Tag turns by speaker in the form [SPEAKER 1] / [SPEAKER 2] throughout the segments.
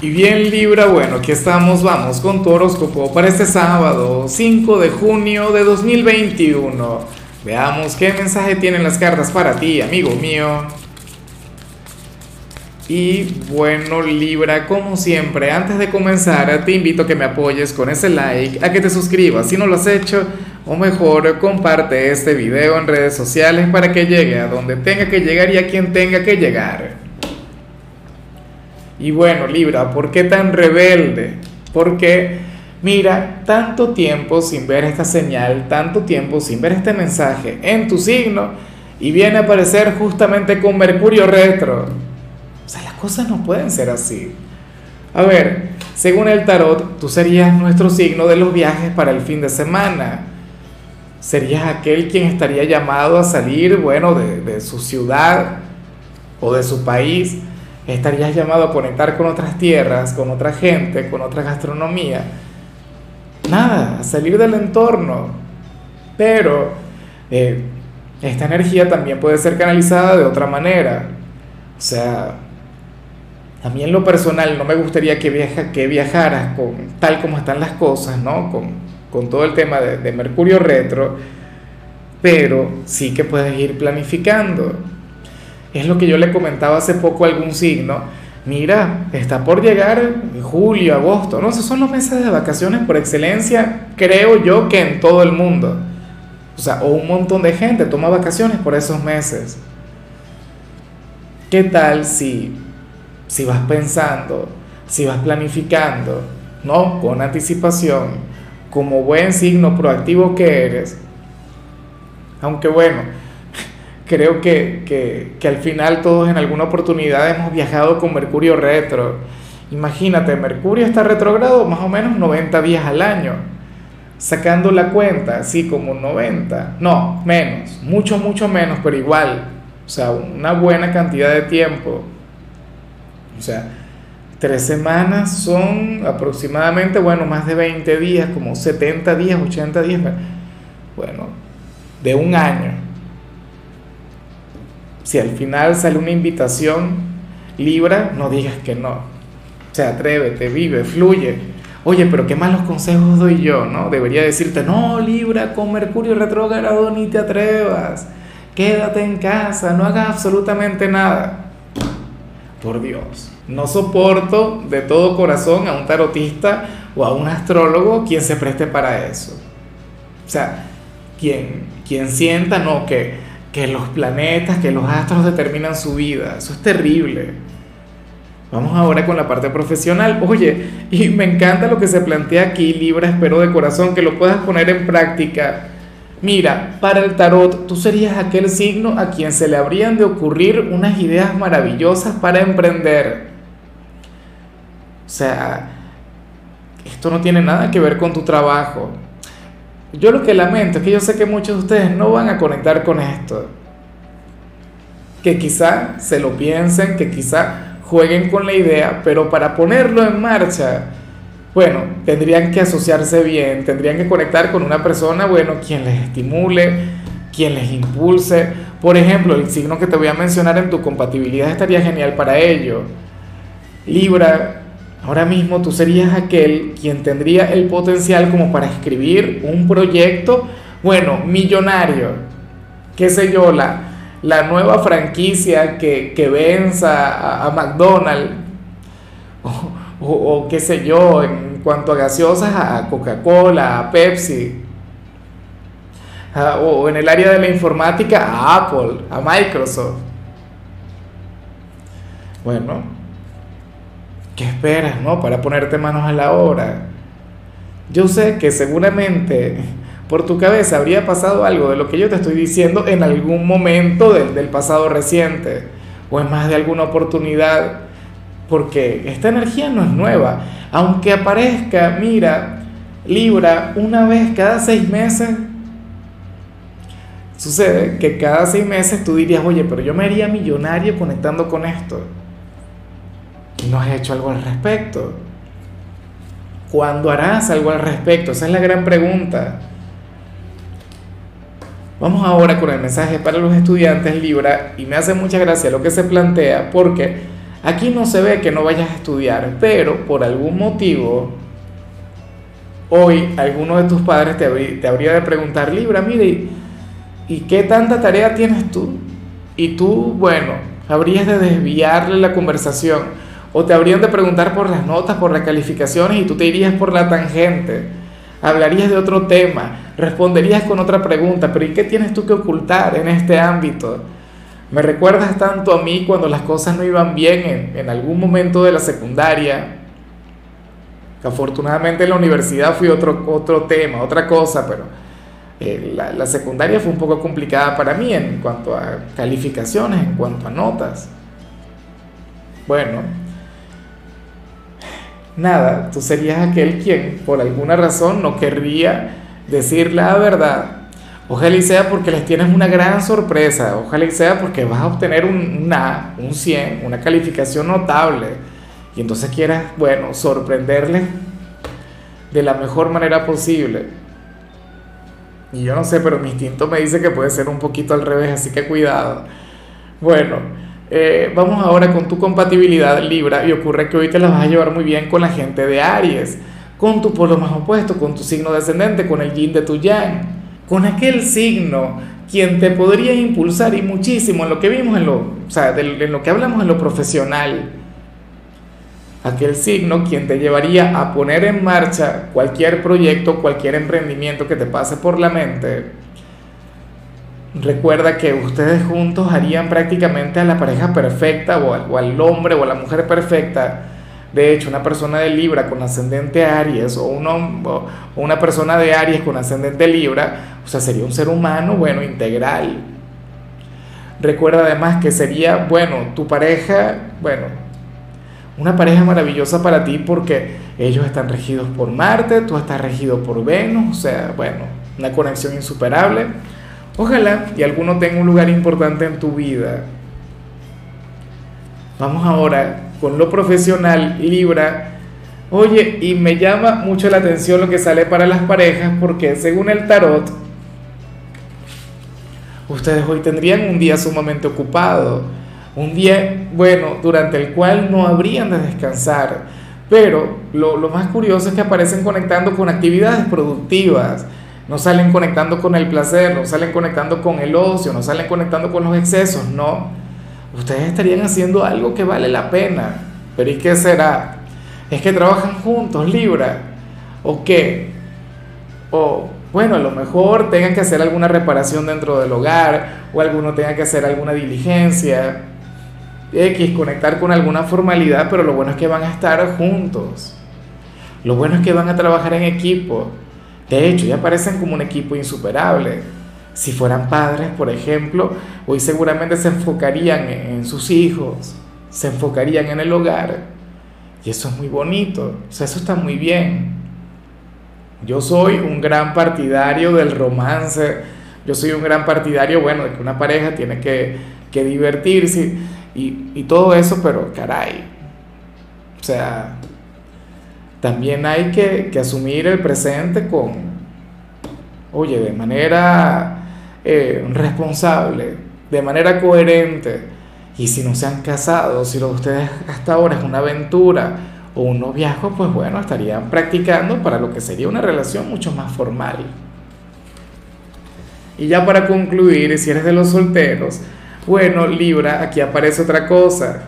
[SPEAKER 1] Y bien Libra, bueno, aquí estamos, vamos con tu horóscopo para este sábado, 5 de junio de 2021. Veamos qué mensaje tienen las cartas para ti, amigo mío. Y bueno Libra, como siempre, antes de comenzar te invito a que me apoyes con ese like, a que te suscribas si no lo has hecho, o mejor comparte este video en redes sociales para que llegue a donde tenga que llegar y a quien tenga que llegar. Y bueno, Libra, ¿por qué tan rebelde? Porque, mira, tanto tiempo sin ver esta señal, tanto tiempo sin ver este mensaje en tu signo, y viene a aparecer justamente con Mercurio retro. O sea, las cosas no pueden ser así. A ver, según el tarot, tú serías nuestro signo de los viajes para el fin de semana. Serías aquel quien estaría llamado a salir, bueno, de, de su ciudad o de su país estarías llamado a conectar con otras tierras, con otra gente, con otra gastronomía. Nada, salir del entorno. Pero eh, esta energía también puede ser canalizada de otra manera. O sea, a mí en lo personal no me gustaría que, viaja, que viajaras con, tal como están las cosas, ¿no? Con, con todo el tema de Mercurio retro, pero sí que puedes ir planificando es lo que yo le comentaba hace poco a algún signo. Mira, está por llegar julio, agosto, ¿no? Esos son los meses de vacaciones por excelencia, creo yo que en todo el mundo. O sea, o un montón de gente toma vacaciones por esos meses. ¿Qué tal si, si vas pensando, si vas planificando, ¿no? Con anticipación, como buen signo proactivo que eres? Aunque bueno, creo que, al final todos en alguna oportunidad hemos viajado con Mercurio retro. Imagínate, Mercurio está retrogrado más o menos 90 días al año. Sacando la cuenta, así como 90, no, menos, mucho, mucho menos, pero igual. O sea, una buena cantidad de tiempo. O sea, tres semanas son aproximadamente, bueno, más de 20 días, como 70 días, 80 días. Bueno, de un año si al final sale una invitación, Libra, no digas que no. O sea, atrévete, vive, fluye. Oye, pero qué malos consejos doy yo, ¿no? Debería decirte, no, Libra, con Mercurio retrógrado ni te atrevas. Quédate en casa, no hagas absolutamente nada. Por Dios, no soporto de todo corazón a un tarotista o a un astrólogo quien se preste para eso. O sea, quien, quien sienta, no, que que los planetas, que los astros determinan su vida. Eso es terrible. Vamos ahora con la parte profesional. Oye, y me encanta lo que se plantea aquí, Libra, espero de corazón que lo puedas poner en práctica. Mira, para el tarot, tú serías aquel signo a quien se le habrían de ocurrir unas ideas maravillosas para emprender. O sea, esto no tiene nada que ver con tu trabajo. Yo lo que lamento es que yo sé que muchos de ustedes no van a conectar con esto. Que quizá se lo piensen, que quizá jueguen con la idea, pero para ponerlo en marcha, bueno, tendrían que asociarse bien, tendrían que conectar con una persona, bueno, quien les estimule, quien les impulse. Por ejemplo, el signo que te voy a mencionar en tu compatibilidad estaría genial para ello. Libra, Ahora mismo tú serías aquel quien tendría el potencial como para escribir un proyecto, bueno, millonario, qué sé yo, la, la nueva franquicia que, que a, McDonald's, o, qué sé yo, en cuanto a gaseosas, a Coca-Cola, a Pepsi, o en el área de la informática, a Apple, a Microsoft. Bueno, ¿Qué esperas, no? Para ponerte manos a la obra. Yo sé que seguramente por tu cabeza habría pasado algo de lo que yo te estoy diciendo en algún momento del, del pasado reciente o en más de alguna oportunidad, porque esta energía no es nueva. Aunque aparezca, mira, Libra, una vez cada seis meses, sucede que cada seis meses tú dirías, oye, pero yo me haría millonario conectando con esto no has hecho algo al respecto? ¿Cuándo harás algo al respecto? Esa es la gran pregunta. Vamos ahora con el mensaje para los estudiantes Libra y me hace mucha gracia lo que se plantea porque aquí no se ve que no vayas a estudiar, pero por algún motivo, hoy alguno de tus padres te, te habría de preguntar, Libra, mire, ¿y qué tanta tarea tienes tú? Y tú, bueno, habrías de desviarle la conversación o te habrían de preguntar por las notas, por las calificaciones y tú te irías por la tangente. Hablarías de otro tema, responderías con otra pregunta, pero ¿y qué tienes tú que ocultar en este ámbito? Me recuerdas tanto a mí cuando las cosas no iban bien en, algún momento de la secundaria, afortunadamente en la universidad fui otro, otro tema, otra cosa, pero eh, la, secundaria fue un poco complicada para mí en cuanto a calificaciones, en cuanto a notas. Bueno, nada, tú serías aquel quien por alguna razón no querría decir la verdad. Ojalá y sea porque les tienes una gran sorpresa, ojalá y sea porque vas a obtener un, una, un 100, una calificación notable. Y entonces quieras, bueno, sorprenderles de la mejor manera posible. Y yo no sé, pero mi instinto me dice que puede ser un poquito al revés, así que cuidado. Bueno, eh, vamos ahora con tu compatibilidad Libra y ocurre que hoy te la vas a llevar muy bien con la gente de Aries, con tu polo más opuesto, con tu signo descendente, con el yin de tu yang, con aquel signo quien te podría impulsar y muchísimo en lo que vimos en lo, o sea, en lo que hablamos en lo profesional aquel signo quien te llevaría a poner en marcha cualquier proyecto, cualquier emprendimiento que te pase por la mente. Recuerda que ustedes juntos harían prácticamente a la pareja perfecta o al, hombre o a la mujer perfecta. De hecho, una persona de Libra con ascendente Aries o, o una persona de Aries con ascendente Libra, o sea, sería un ser humano, bueno, integral. Recuerda además que sería, bueno, tu pareja, bueno, una pareja maravillosa para ti porque ellos están regidos por Marte, tú estás regido por Venus, o sea, bueno, una conexión insuperable. Ojalá y alguno tenga un lugar importante en tu vida. Vamos ahora con lo profesional, Libra. Oye, y me llama mucho la atención lo que sale para las parejas porque según el tarot, ustedes hoy tendrían un día sumamente ocupado un día, bueno, durante el cual no habrían de descansar. Pero lo, más curioso es que aparecen conectando con actividades productivas, no salen conectando con el placer, no salen conectando con el ocio, no salen conectando con los excesos, no. Ustedes estarían haciendo algo que vale la pena. Pero ¿y qué será? ¿Es que trabajan juntos, Libra? ¿O qué? O, bueno, a lo mejor tengan que hacer alguna reparación dentro del hogar, o alguno tenga que hacer alguna diligencia, X, conectar con alguna formalidad, pero lo bueno es que van a estar juntos. Lo bueno es que van a trabajar en equipo. De hecho, ya parecen como un equipo insuperable. Si fueran padres, por ejemplo, hoy seguramente se enfocarían en sus hijos, se enfocarían en el hogar. Y eso es muy bonito, o sea, eso está muy bien. Yo soy un gran partidario del romance, yo soy un gran partidario, bueno, de que una pareja tiene que, que divertirse y, todo eso, pero caray, o sea, también hay que, asumir el presente con, oye, de manera eh, responsable, de manera coherente. Y si no se han casado, si lo de ustedes hasta ahora es una aventura o un noviazgo, pues bueno, estarían practicando para lo que sería una relación mucho más formal. Y ya para concluir, si eres de los solteros, bueno, Libra, aquí aparece otra cosa.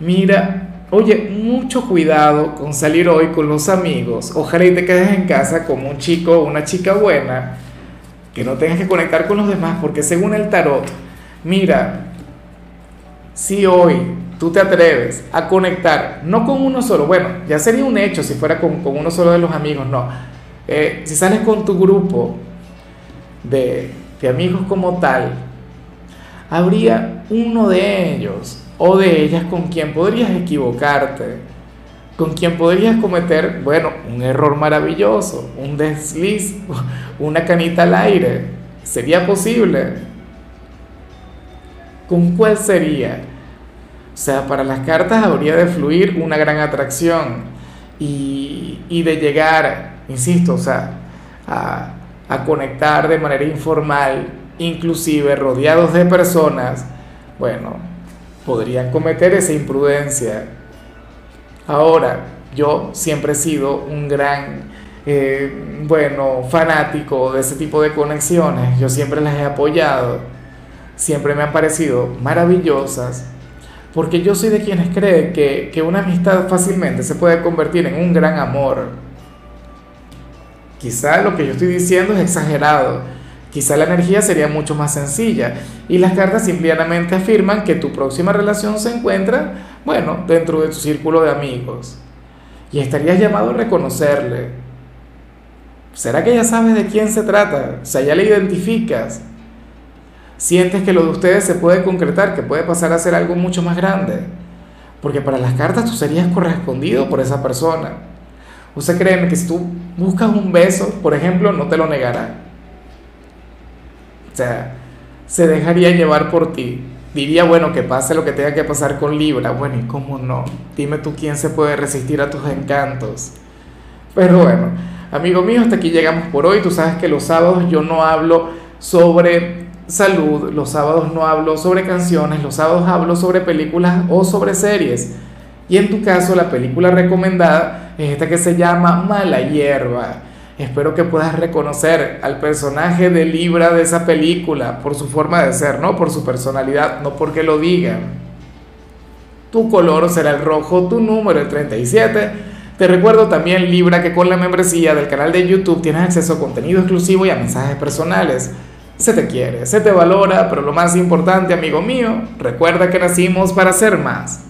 [SPEAKER 1] Mira, oye, mucho cuidado con salir hoy con los amigos. Ojalá y te quedes en casa como un chico o una chica buena, que no tengas que conectar con los demás, porque según el tarot, mira, si hoy tú te atreves a conectar, no con uno solo, bueno, ya sería un hecho si fuera con, uno solo de los amigos, no. Eh, si sales con tu grupo de, de amigos como tal, habría uno de ellos o de ellas con quien podrías equivocarte, con quien podrías cometer, bueno, un error maravilloso, un desliz, una canita al aire. ¿Sería posible? ¿Con cuál sería? O sea, para las cartas habría de fluir una gran atracción y, de llegar, insisto, o sea, a, a conectar de manera informal inclusive rodeados de personas, bueno, podrían cometer esa imprudencia. Ahora, yo siempre he sido un gran, eh, bueno, fanático de ese tipo de conexiones, yo siempre las he apoyado, siempre me han parecido maravillosas, porque yo soy de quienes creen que, que una amistad fácilmente se puede convertir en un gran amor. Quizá lo que yo estoy diciendo es exagerado, quizá la energía sería mucho más sencilla y las cartas simplemente afirman que tu próxima relación se encuentra, bueno, dentro de tu círculo de amigos y estarías llamado a reconocerle. ¿Será que ya sabes de quién se trata? O sea, ya le identificas sientes que lo de ustedes se puede concretar, que puede pasar a ser algo mucho más grande. Porque para las cartas tú serías correspondido por esa persona. Usted créeme que si tú buscas un beso, por ejemplo, no te lo negará. Sea, se dejaría llevar por ti. Diría, bueno, que pase lo que tenga que pasar con Libra. Bueno, ¿y cómo no? Dime tú quién se puede resistir a tus encantos. Pero bueno, amigo mío, hasta aquí llegamos por hoy. Tú sabes que los sábados yo no hablo sobre salud, los sábados no hablo sobre canciones, los sábados hablo sobre películas o sobre series. Y en tu caso la película recomendada es esta que se llama Mala Hierba. Espero que puedas reconocer al personaje de Libra de esa película por su forma de ser, no por su personalidad, no porque lo digan. Tu color será el rojo, tu número el 37. Te recuerdo también Libra que con la membresía del canal de YouTube tienes acceso a contenido exclusivo y a mensajes personales se te quiere, se te valora, pero lo más importante, amigo mío, recuerda que nacimos para ser más.